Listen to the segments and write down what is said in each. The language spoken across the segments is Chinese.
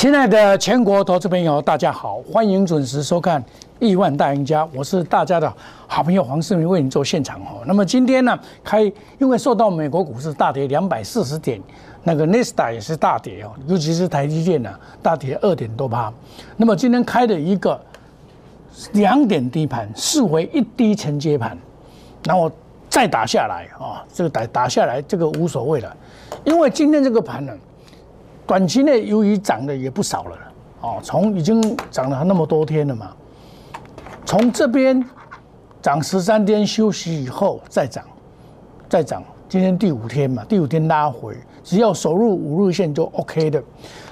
亲爱的全国投资朋友，大家好，欢迎准时收看《亿万大赢家》，我是大家的好朋友黄世明，为你做现场哦。那么今天呢，开因为受到美国股市大跌两百四十点，那个 n e s t a 也是大跌哦，尤其是台积电呢，大跌二点多趴。那么今天开的一个两点低盘，视为一低承接盘，然后再打下来啊，这个打打下来这个无所谓了，因为今天这个盘呢。短期内由于涨的也不少了，哦，从已经涨了那么多天了嘛，从这边涨十三天休息以后再涨，再涨，今天第五天嘛，第五天拉回，只要守入五日线就 OK 的。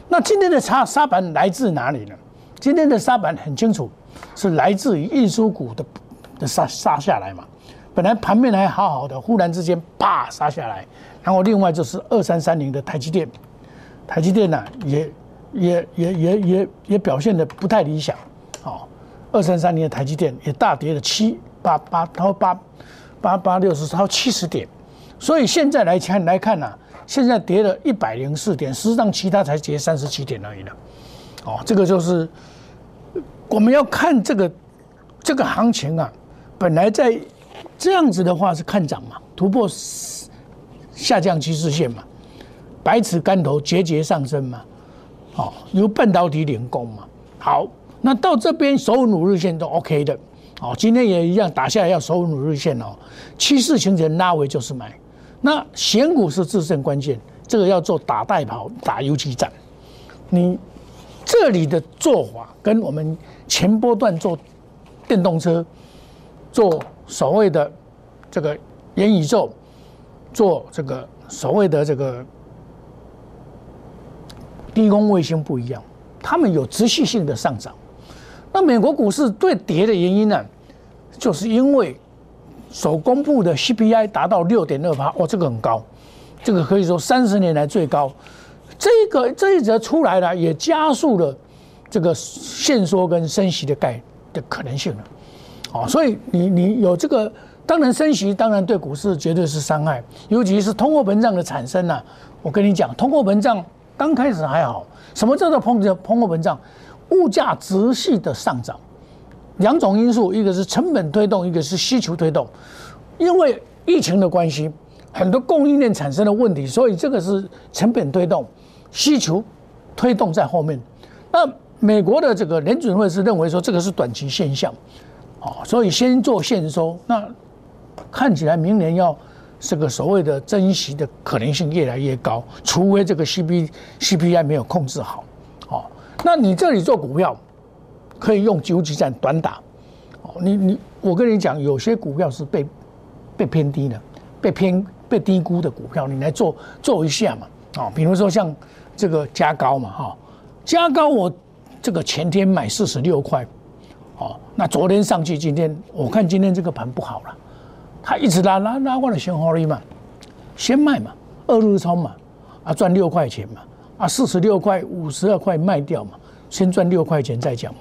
那今天的杀杀盘来自哪里呢？今天的杀盘很清楚，是来自于运输股的的杀杀下来嘛。本来盘面还好好的，忽然之间啪杀下来，然后另外就是二三三零的台积电。台积电呢，也也也也也也表现的不太理想，哦，二三三年的台积电也大跌了七八八，到八八八六十到七十点，所以现在来看来看呢，现在跌了一百零四点，实际上其他才跌三十七点而已了，哦，这个就是我们要看这个这个行情啊，本来在这样子的话是看涨嘛，突破下降趋势线嘛。百尺竿头节节上升嘛，哦，由半导体领工嘛，好，那到这边守稳五日线都 OK 的，哦，今天也一样打下来要守稳五日线哦，趋势形成拉尾就是买，那选股是制胜关键，这个要做打带跑打游击战，你这里的做法跟我们前波段做电动车，做所谓的这个元宇宙，做这个所谓的这个。低空卫星不一样，他们有持续性的上涨。那美国股市对跌的原因呢？就是因为所公布的 CPI 达到六点二八，哦，这个很高，这个可以说三十年来最高。这个这一则出来了，也加速了这个限缩跟升息的概的可能性了。哦，所以你你有这个，当然升息当然对股市绝对是伤害，尤其是通货膨胀的产生呢。我跟你讲，通货膨胀。刚开始还好，什么叫做膨胀？通货膨胀，物价持续的上涨，两种因素，一个是成本推动，一个是需求推动。因为疫情的关系，很多供应链产生了问题，所以这个是成本推动，需求推动在后面。那美国的这个联准会是认为说这个是短期现象，哦，所以先做现收。那看起来明年要。这个所谓的珍惜的可能性越来越高，除非这个 C P C P I 没有控制好，哦，那你这里做股票可以用九级战短打，哦，你你我跟你讲，有些股票是被被偏低的，被偏被低估的股票，你来做做一下嘛，哦，比如说像这个加高嘛，哈，加高我这个前天买四十六块，哦，那昨天上去，今天我看今天这个盘不好了。他一直拉拉拉过来，先获利嘛，先卖嘛，二日冲嘛，啊赚六块钱嘛，啊四十六块五十二块卖掉嘛，先赚六块钱再讲嘛。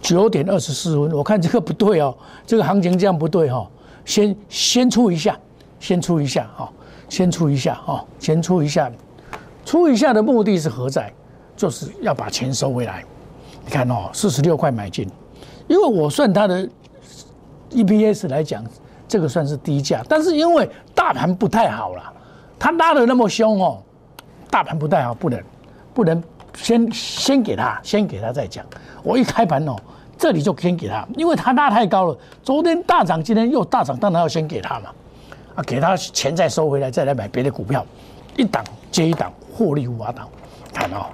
九点二十四分，我看这个不对哦，这个行情这样不对哈，先先出一下，先出一下哈，先出一下哈，先出一下，出一下的目的是何在？就是要把钱收回来。你看哦，四十六块买进，因为我算它的 EPS 来讲。这个算是低价，但是因为大盘不太好了，它拉的那么凶哦，大盘不太好，不能不能先先给他，先给他再讲。我一开盘哦，这里就先给他，因为他拉太高了，昨天大涨，今天又大涨，当然要先给他嘛，啊，给他钱再收回来，再来买别的股票，一档接一档，获利无法挡。看哦，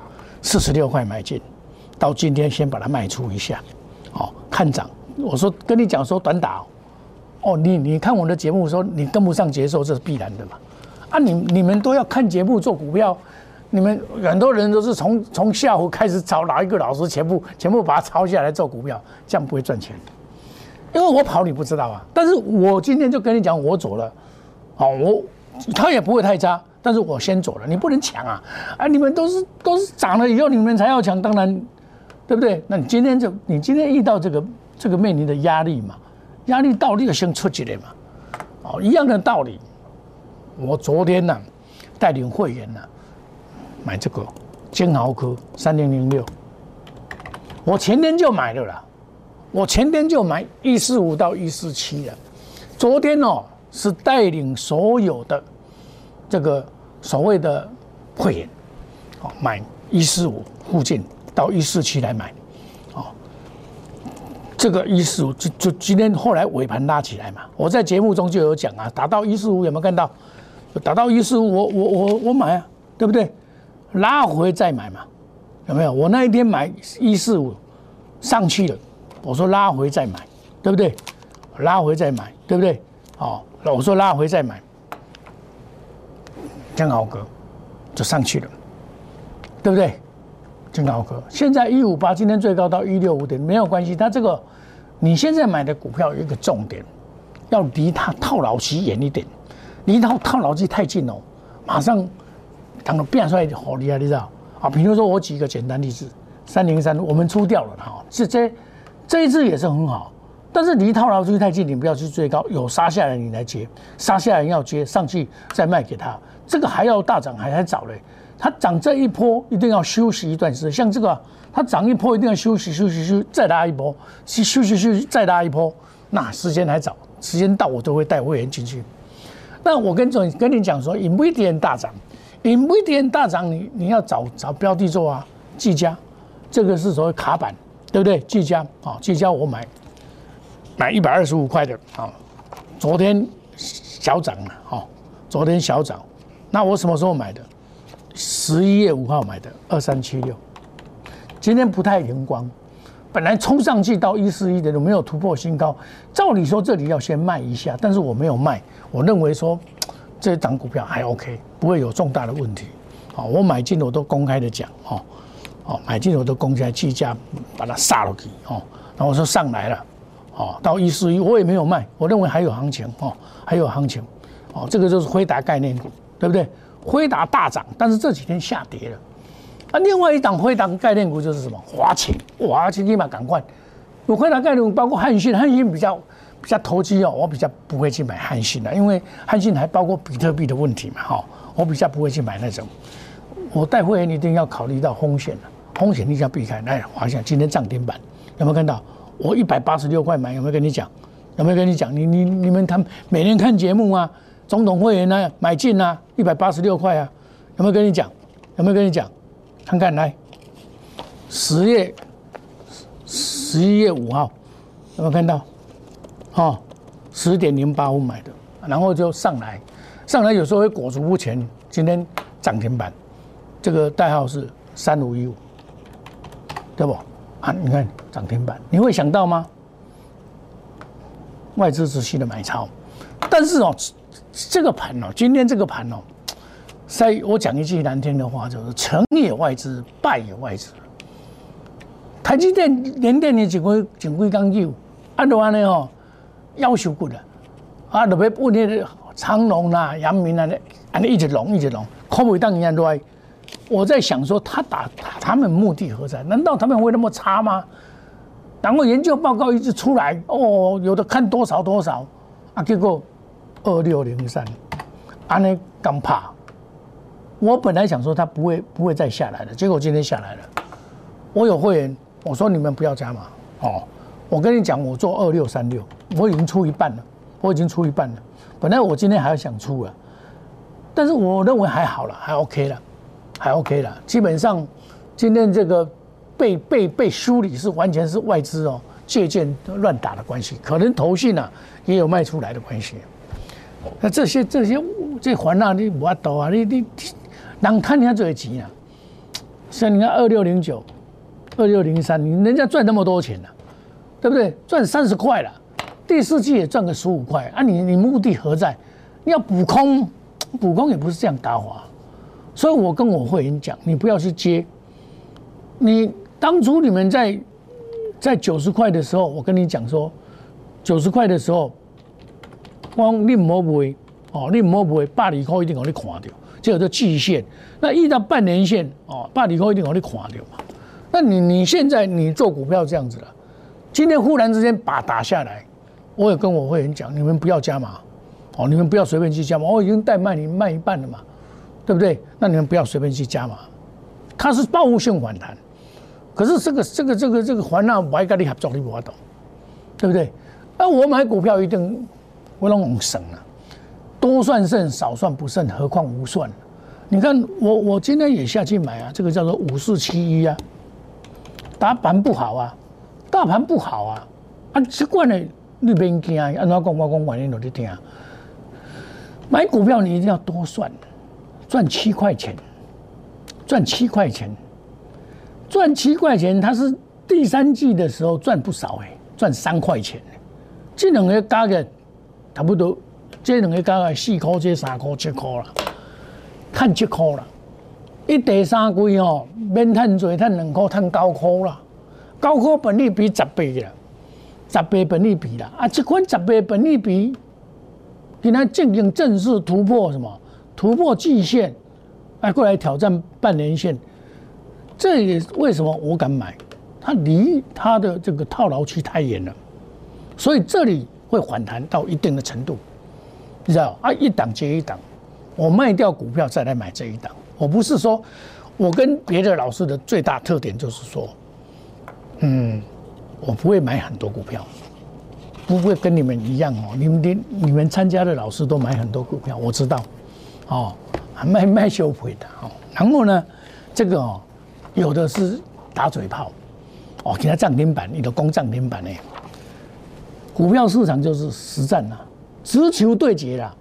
四十六块买进，到今天先把它卖出一下，哦，看涨。我说跟你讲说短打。哦，你你看我的节目说你跟不上节奏，这是必然的嘛？啊，你你们都要看节目做股票，你们很多人都是从从下午开始找哪一个老师，全部全部把它抄下来做股票，这样不会赚钱。因为我跑你不知道啊，但是我今天就跟你讲，我走了，哦，我他也不会太差，但是我先走了，你不能抢啊！啊，你们都是都是涨了以后，你们才要抢，当然对不对？那你今天就你今天遇到这个这个面临的压力嘛？压力到，你就先出去了嘛，哦，一样的道理。我昨天呢，带领会员呢，买这个金豪科三零零六，我前天就买了啦，我前天就买一四五到一四七了，昨天哦是带领所有的这个所谓的会员，哦买一四五附近到一四七来买，这个一四五就就今天后来尾盘拉起来嘛，我在节目中就有讲啊，打到一四五有没有看到？打到一四五，我我我我买啊，对不对？拉回再买嘛，有没有？我那一天买一四五上去了，我说拉回再买，对不对？拉回再买，对不对？哦，我说拉回再买，江豪哥就上去了，对不对？新高科现在一五八，今天最高到一六五点，没有关系。它这个你现在买的股票有一个重点，要离它套牢期远一点。离套套牢期太近哦，马上。它能变出来好厉害，你知道啊？比如说我举一个简单例子，三零三我们出掉了哈，是这这一次也是很好，但是离套牢区太近，你不要去追高，有杀下来你来接，杀下来要接上去再卖给他，这个还要大涨还还早嘞。它涨这一波一定要休息一段时间，像这个它涨一波一定要休息休息休再拉一波，休休息休息再拉一波，那时间还早，时间到我都会带会员进去。那我跟总跟你讲说，以微点大涨。你微点大涨，你你要找找标的做啊，技嘉，这个是所谓卡板，对不对？技嘉啊，技嘉我买买一百二十五块的啊，昨天小涨了哈，昨天小涨，那我什么时候买的？十一月五号买的二三七六，今天不太灵光，本来冲上去到一四一的都没有突破新高，照理说这里要先卖一下，但是我没有卖，我认为说。这档股票还 OK，不会有重大的问题。好，我买进我都公开的讲，哦，哦，买进我都公开计价，把它杀了去，哦，然后我说上来了，哦，到一四一我也没有卖，我认为还有行情，哦，还有行情，哦，这个就是辉达概念股，对不对？辉达大涨，但是这几天下跌了。啊，另外一档辉达概念股就是什么？华勤，华勤立马赶快，有辉达概念股包括汉信，汉信比较。比较投机哦，我比较不会去买汉信的，因为汉信还包括比特币的问题嘛，哈，我比较不会去买那种。我带会员一定要考虑到风险的，风险一定要避开。来，华夏今天涨停板，有没有看到？我一百八十六块买，有没有跟你讲？有没有跟你讲？你你你们他每年看节目啊，总统会员呢买进啊，一百八十六块啊，有没有跟你讲？有没有跟你讲？看看来，十月十一月五号，有没有看到？哦，十点零八五买的，然后就上来，上来有时候会裹足不前。今天涨停板，这个代号是三五一五，对不？啊，你看涨停板，你会想到吗？外资持续的买超，但是哦，这个盘哦，今天这个盘哦，在我讲一句难听的话，就是成也外资，败也外资。台积电连电的几块几块钢筋，按照安尼哦。要求过的，啊，特别问那长隆啦、阳明啊，安尼一直龙一直龙，可不可以当人家来？我在想说，他打他们目的何在？难道他们会那么差吗？然后研究报告一直出来，哦，有的看多少多少，啊，结果二六零三，安尼刚怕。我本来想说他不会不会再下来了，结果今天下来了。我有会员，我说你们不要加嘛，哦。我跟你讲，我做二六三六，我已经出一半了，我已经出一半了。本来我今天还要想出啊，但是我认为还好了，还 OK 了，还 OK 了。基本上今天这个被被被梳理是完全是外资哦借鉴乱打的关系，可能投信啊也有卖出来的关系。那这些这些这环啊，你无多啊，你你人看人家最急啊。像你看二六零九、二六零三，你人家赚那么多钱呢？对不对？赚三十块了，第四季也赚个十五块啊！你你目的何在？你要补空，补空也不是这样打法。所以我跟我会员讲，你不要去接。你当初你们在在九十块的时候，我跟你讲说，九十块的时候，光你唔好买哦，你唔好买，八厘块一定给你看掉，这个叫季线。那遇到半年线哦，八厘块一定给你看掉嘛。那你你现在你做股票这样子了。今天忽然之间把打下来，我也跟我会员讲，你们不要加码，哦，你们不要随便去加码，我已经代卖你卖一半了嘛，对不对？那你们不要随便去加码，它是报复性反弹。可是这个这个这个这个环那不爱跟你合作，你不懂，对不对？那我买股票一定我弄省了，多算胜，少算不胜，何况无算？你看我我今天也下去买啊，这个叫做五四七一啊，大盘不好啊，大盘不好啊，啊习惯了你别惊，按怎讲我讲完你都去听。买股票你一定要多算，赚七块钱，赚七块钱。赚七块钱，他是第三季的时候赚不少哎，赚三块钱。这两个加个差不多，这两个加个四块，这三块七块了，看七块了。一第三季哦，免赚多，赚两块，赚九块了。九块本利比十倍了，十倍本利比了啊！这款十倍本利比，今天进行正式突破什么？突破季线，哎，过来挑战半年线。这也为什么我敢买，它离它的这个套牢期太远了，所以这里会反弹到一定的程度，你知道啊？一档接一档，我卖掉股票再来买这一档。我不是说，我跟别的老师的最大特点就是说，嗯，我不会买很多股票，不会跟你们一样哦。你们的你们参加的老师都买很多股票，我知道，哦，还卖卖修配的哦。然后呢，这个哦。有的是打嘴炮，哦，给他涨停板，你的攻涨停板呢？股票市场就是实战啦，直球对决啦，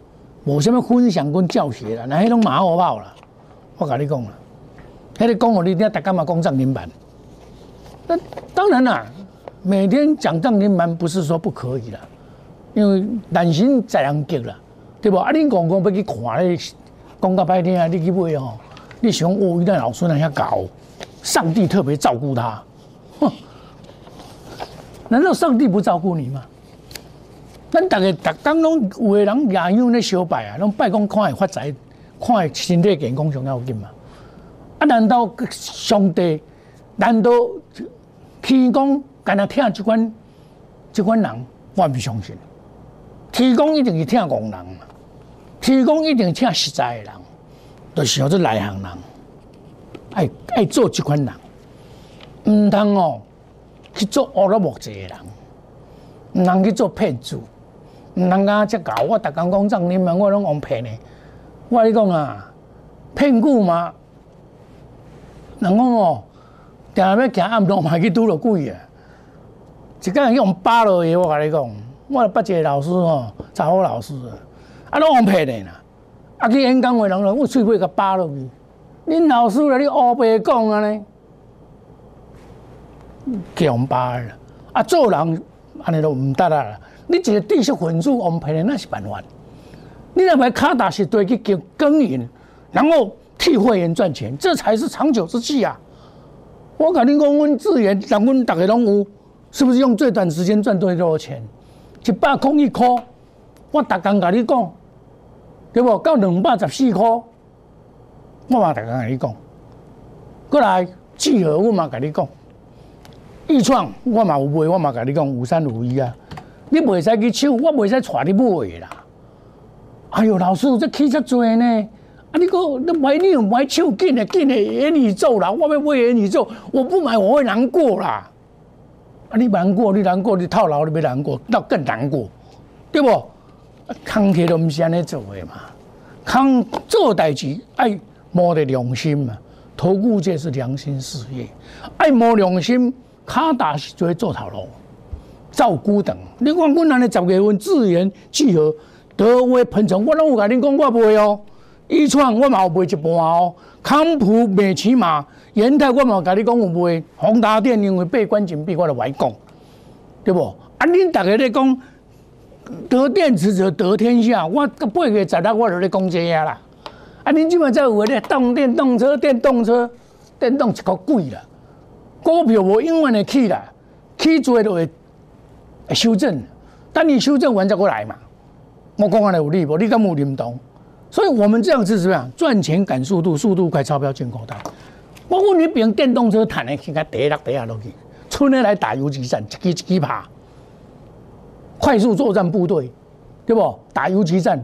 我什么分享跟教学啦，那迄种马后炮啦，我跟你讲啦，迄个讲我你一定要大干嘛攻涨停板？那当然啦，每天讲涨停板不是说不可以啦，因为担心在人急啦，对不？啊，你讲讲要去看咧，讲到白天啊，你去买哦，你想哦，一旦老孙那遐搞。上帝特别照顾他，哼！难道上帝不照顾你吗？咱大家大刚拢有的人也有咧小拜啊，拢拜公看会发财，看会身体健康上要紧嘛？啊？难道上帝？难道天公干那听这款这款人？我不相信。天公一定是听工人嘛？提供一定听实在的人，就是像这内行人。爱爱做这款人，唔通哦去做乌了木子的人，唔通去做骗子，唔通啊！只搞我逐工讲涨你们我拢往骗的。我你讲啊，骗股嘛，人讲哦，定要行暗路嘛去拄着鬼啊！一个人用八落去，我甲你讲，我捌一个老师哦，查某老师，啊拢往骗的啦，啊去演讲话人我喙尾甲扒落去。恁老师来，你乌白讲啊呢？强巴啦！啊，做人安尼都唔得啦！你一个知识分子，我们骗那是办法。你若买卡达是对去耕耕耘，然后替会员赚钱，这才是长久之计啊！我甲你讲，阮资源，让阮大家拢有，是不是用最短时间赚最多钱？一百空一块，我逐工甲你讲，对不？到两百十四块。我嘛，大家跟你讲，过来聚合，我嘛甲你讲，易创，我嘛有买，我嘛甲你讲，五三五一啊，你袂使去抢，我袂使带你买啦。哎呦，老师，这起遮多呢，啊，你讲你买你又买抢，紧的紧的，元宇宙啦，我要买元宇宙，我不买我会难过啦。啊，你难过，你难过，你套牢，你别难过，那更难过，对不？康铁都唔是安尼做的嘛，康做代志哎。摸的良心嘛，投顾界是良心事业，爱摸良心，卡打就会做头路，照顾等。你看我那里十月份资源聚合德威喷泉，我拢有甲你讲，我卖哦。一创我嘛有卖一半哦。康普美骑马延泰我嘛甲你讲有卖。宏达电因为闭关紧闭，我就外讲，对不？啊，恁大家咧讲得电池者得天下，我八月十六我就咧讲这样啦。啊！恁即摆在有咧动电动车、电动车、电动一个贵啦，股票无永远会起啦，起做就会会修正，等你修正完再过来嘛。我讲安尼有理无？你敢有认同？所以我们这样子怎么样？赚钱赶速度，速度快钞票进口袋。我问你，用电动车谈的，先甲跌落跌下落去，春天来打游击战，一支一支拍，快速作战部队，对不？打游击战。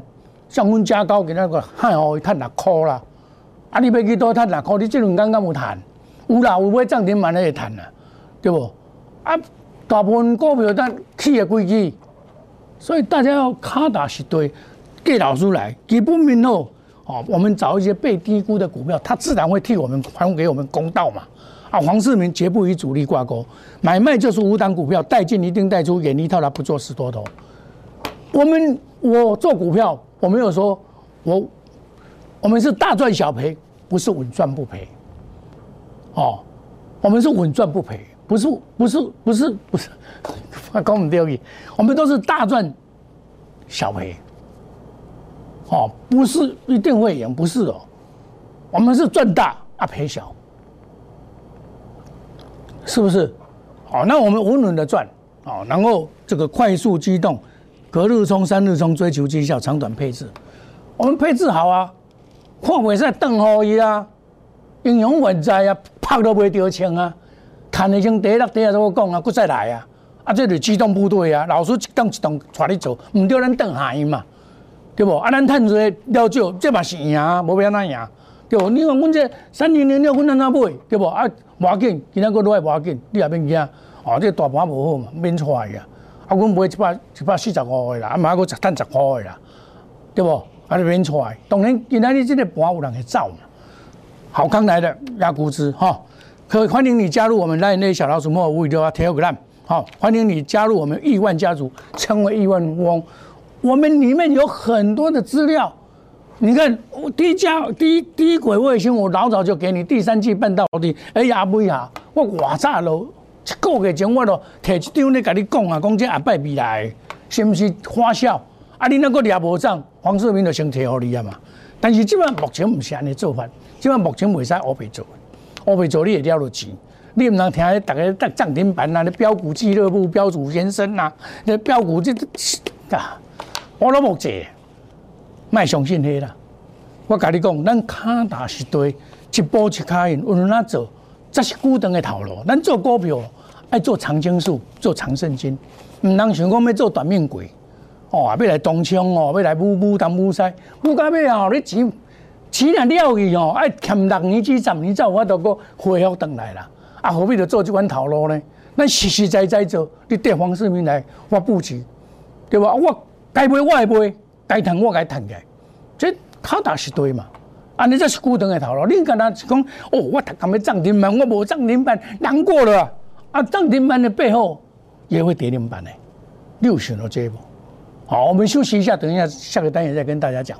像阮家高给那个，嗨哦，赚六块啦，啊，你要去多赚六块？你这两天敢有赚？有啦，有买涨停板的会赚啦，对不？啊，大部分股票咱起的规矩，所以大家要卡打是对，给老师来基本面好，哦，我们找一些被低估的股票，它自然会替我们还给我们公道嘛。啊，黄世明绝不与主力挂钩，买卖就是无档股票，带进一定带出，远离套牢，不做死多头。我们我做股票，我没有说我我们是大赚小赔，不是稳赚不赔。哦，我们是稳赚不赔，不是不是不是不是，跟我们丢意，我们都是大赚小赔。哦，不是一定会赢，不是哦，我们是赚大啊赔小。是不是？好，那我们稳稳的赚，好，然后这个快速机动，隔日冲、三日冲，追求绩效，长短配置，我们配置好啊，看袂使等好伊啊，英勇稳在啊，拍都袂掉枪啊，看已经第一、第二都我讲啊，搁再来啊，啊，这是机动部队啊，老师一动一动带你走，唔对咱等下伊嘛，对不？啊，咱趁做了少，这嘛是赢啊，无要哪赢。对不？你看阮这三零零六，阮安怎买？对不？啊，无要紧，今仔个落来无要紧，你也免惊。哦，这大盘无好嘛，免出来啊。啊，阮买一百一百四十五个啦，啊，买个十赚十块个啦，对不？啊，你免出来。当然，今仔日这个盘有人会走嘛。好康来的压估值哈，可欢迎你加入我们来那小老鼠莫五五六啊，Telegram。好，欢迎你加入我们亿万家族，成为亿万富翁。我们里面有很多的资料。你看，我低价低低轨卫星，我老早就给你第三季半导体，哎呀，不呀，我哇早咯，一个月前我都摕一张咧，甲你讲啊，讲这下摆未来，是不是花销？啊，你那个掠无涨，黄世明就先摕互你啊嘛。但是即摆目前唔是安尼做法，即摆目前袂使乌白做，乌白做你会了落钱，你唔能听大家在涨停板啊，你标股俱乐部标主先生啊，你标股这啊，我都冇借。卖相信迄啦！我甲你讲，咱卡大是对，一步一卡印，有哪做？这是固定的头路。咱做股票爱做长青树，做长胜金，唔能想讲要做短命鬼。哦，要来东枪哦，要来武武当武西，武到尾哦，你钱钱若了去哦，爱欠六年至十年，才有法度个恢复回来啦。啊，何必着做这款头路呢？咱实实在在做，你对黄世明来我布局，对吧？我该买我会买。该谈我该谈的，这他打是对嘛？啊，你这是股东的头脑。你跟他讲哦，我读干咩涨停板？我无涨停板，难过了啊！涨停板的背后也会跌停板的，六选了这一步。好，我们休息一下，等一下下个单元再跟大家讲。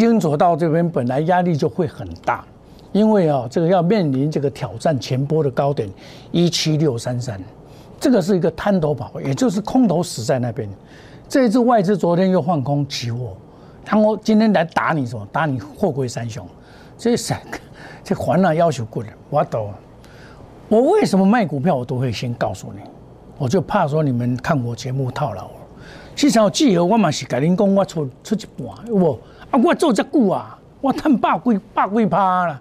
行情走到这边，本来压力就会很大，因为啊，这个要面临这个挑战前波的高点一七六三三，这个是一个滩头跑，也就是空头死在那边。这一次外资昨天又放空期货，然后今天来打你什么？打你货柜三雄，这三个 这还了要求过的，我懂。我为什么卖股票，我都会先告诉你，我就怕说你们看我节目套牢。至少季后我嘛是甲恁讲，我出出一半，有无？啊！我做遮久啊，我趁百几百几趴啦，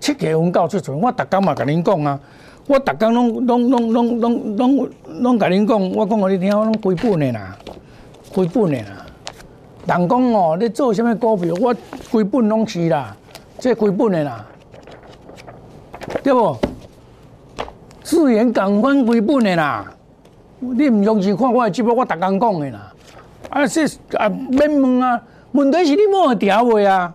七月份到出阵，我逐工嘛甲恁讲啊，我逐工拢拢拢拢拢拢拢甲恁讲，我讲互你听，我拢亏本的啦，亏本的啦。人讲哦，你做啥物股票，我亏本拢是啦，这亏本的啦。对不？资源赶快归本的啦！你唔相信看我的节目，我逐工讲的啦。啊，这啊免问啊，问题是你冇会调话啊，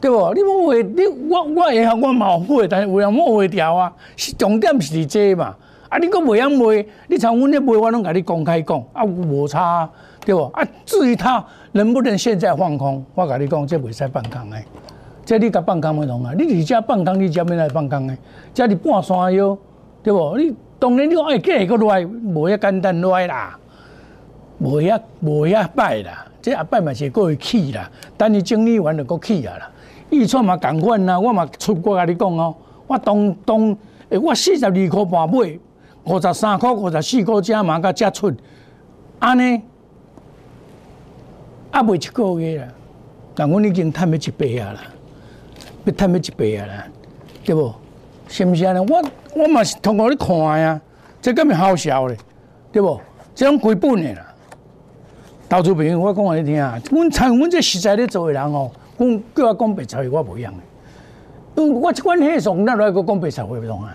对不？你冇会，你我我会晓我冇会，但是有人冇会调啊。是重点是这嘛？啊，你讲袂晓卖，你像阮咧卖，我拢甲你公开讲，啊，无差，对不？啊，至于他能不能现在放空，我甲你讲，这袂使放空的。这你甲放空不同啊！你伫遮放空，你遮要来放空的？这是半山腰，对不？你当然你讲哎，过个来，无遐简单落来啦，无遐无遐歹啦，这阿摆嘛是过会起啦，等伊整理完就过起啊啦。预算嘛共款啦，我嘛出过甲你讲哦，我当当诶，我四十二箍半买，五十三箍、五十四箍加嘛甲加出，安尼，啊未一个月啦，但阮已经趁要一倍啊啦。要趁要一倍啊啦，对不？是毋是安尼？我我嘛是通过你看呀，这根本好笑咧，对不？这种亏本的啦。投资朋友，我讲互你听啊，阮参阮这实在咧做的人哦，讲叫我讲白话我无用的。因为我即款黑上哪来个讲白话话同啊？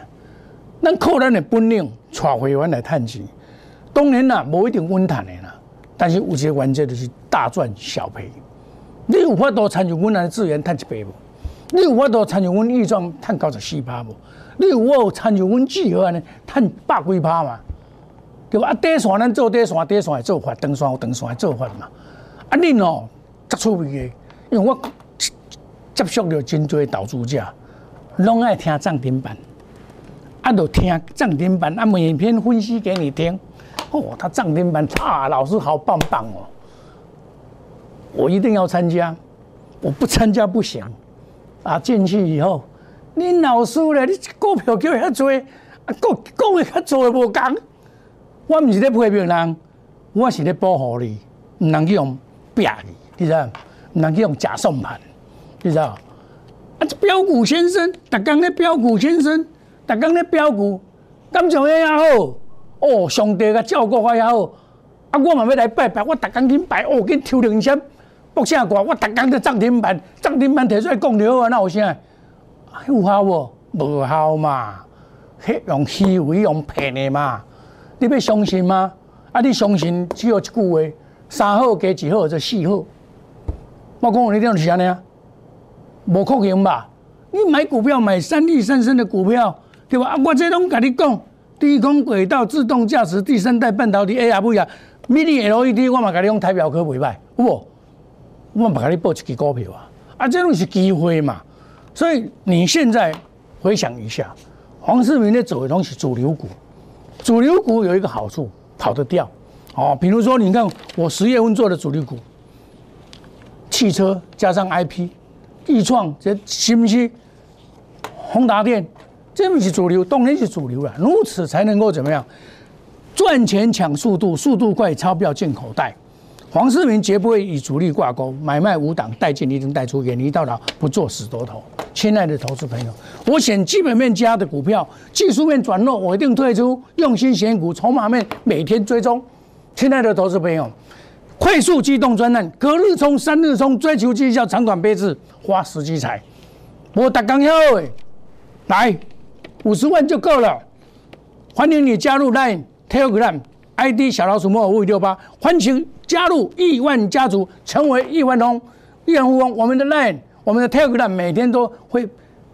咱靠咱的本领，带会员来趁钱。当然啦，无一定稳赚的啦，但是有一个原则就是大赚小赔。你有法度参与阮的资源趁一倍无？你有法度参与阮预算趁九十四趴无？你有法参与阮聚合安尼趁百几趴嘛？对吧？啊，短线咱做短线，短线的做法，长线有长线的做法嘛。啊，恁哦，足趣味的，因为我接触了真多投资者，拢爱听涨停板，啊，就听涨停板，啊，每篇分析给你听。哦，他涨停板啊，老师好棒棒哦，我一定要参加，我不参加不行。啊，进去以后，你老师咧，你股票叫遐多，啊，讲讲的较做的无共。我毋是咧批评人，我是咧保护你，毋能去用骗你，你知？毋能去用假送盘，你知？啊，这标股先生，逐工咧标股先生，逐工咧标股，感情也好，哦，上帝甲照顾我也好，啊，我嘛要来拜拜，我逐工去拜，哦，去抽零钱。博啥歌？我逐工在涨停板，涨停板提出来讲了啊，那有啥？有效无？无效嘛？迄用虚伪、用骗的嘛？你要相信吗？啊，你相信只有一句话：三好加一号就四好。我讲你听是安尼啊？无可能吧？你买股票买三利三升的股票，对吧？啊，我这拢甲你讲，低空轨道自动驾驶第三代半导体 A R V 啊，Mini LED 我嘛甲你讲台表可袂歹，有无？我把你报一支股票啊！啊，这种是机会嘛。所以你现在回想一下，黄世明的走的东西主流股，主流股有一个好处，跑得掉。哦，比如说你看我十月份做的主力股，汽车加上 IP，易创这新不是？宏达电，这不是主流，当然是主流了。如此才能够怎么样？赚钱抢速度，速度快，钞票进口袋。黄世明绝不会与主力挂钩，买卖无档，带进一定带出，远离到老，不做死多头。亲爱的投资朋友，我选基本面佳的股票，技术面转弱，我一定退出。用心选股，筹码面每天追踪。亲爱的投资朋友，快速机动专案，隔日冲，三日冲，追求绩效，长短配置，花时机财。我打刚要诶，来五十万就够了。欢迎你加入 Line Telegram ID 小老鼠莫五五六八，欢迎。加入亿万家族，成为亿万通、亿万富翁。我们的 Line、我们的 Telegram 每天都会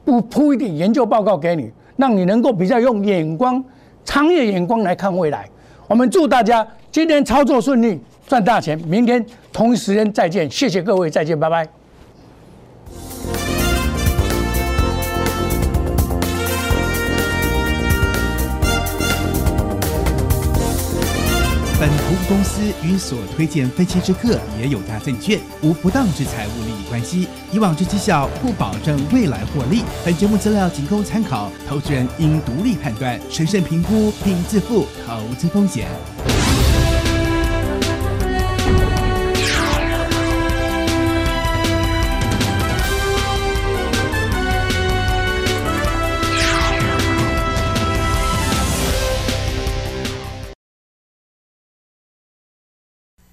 不铺一点研究报告给你，让你能够比较用眼光、长远眼光来看未来。我们祝大家今天操作顺利，赚大钱。明天同一时间再见，谢谢各位，再见，拜拜。公司与所推荐分期之客也有大证券无不当之财务利益关系，以往之绩效不保证未来获利。本节目资料仅供参考，投资人应独立判断、审慎评估并自负投资风险。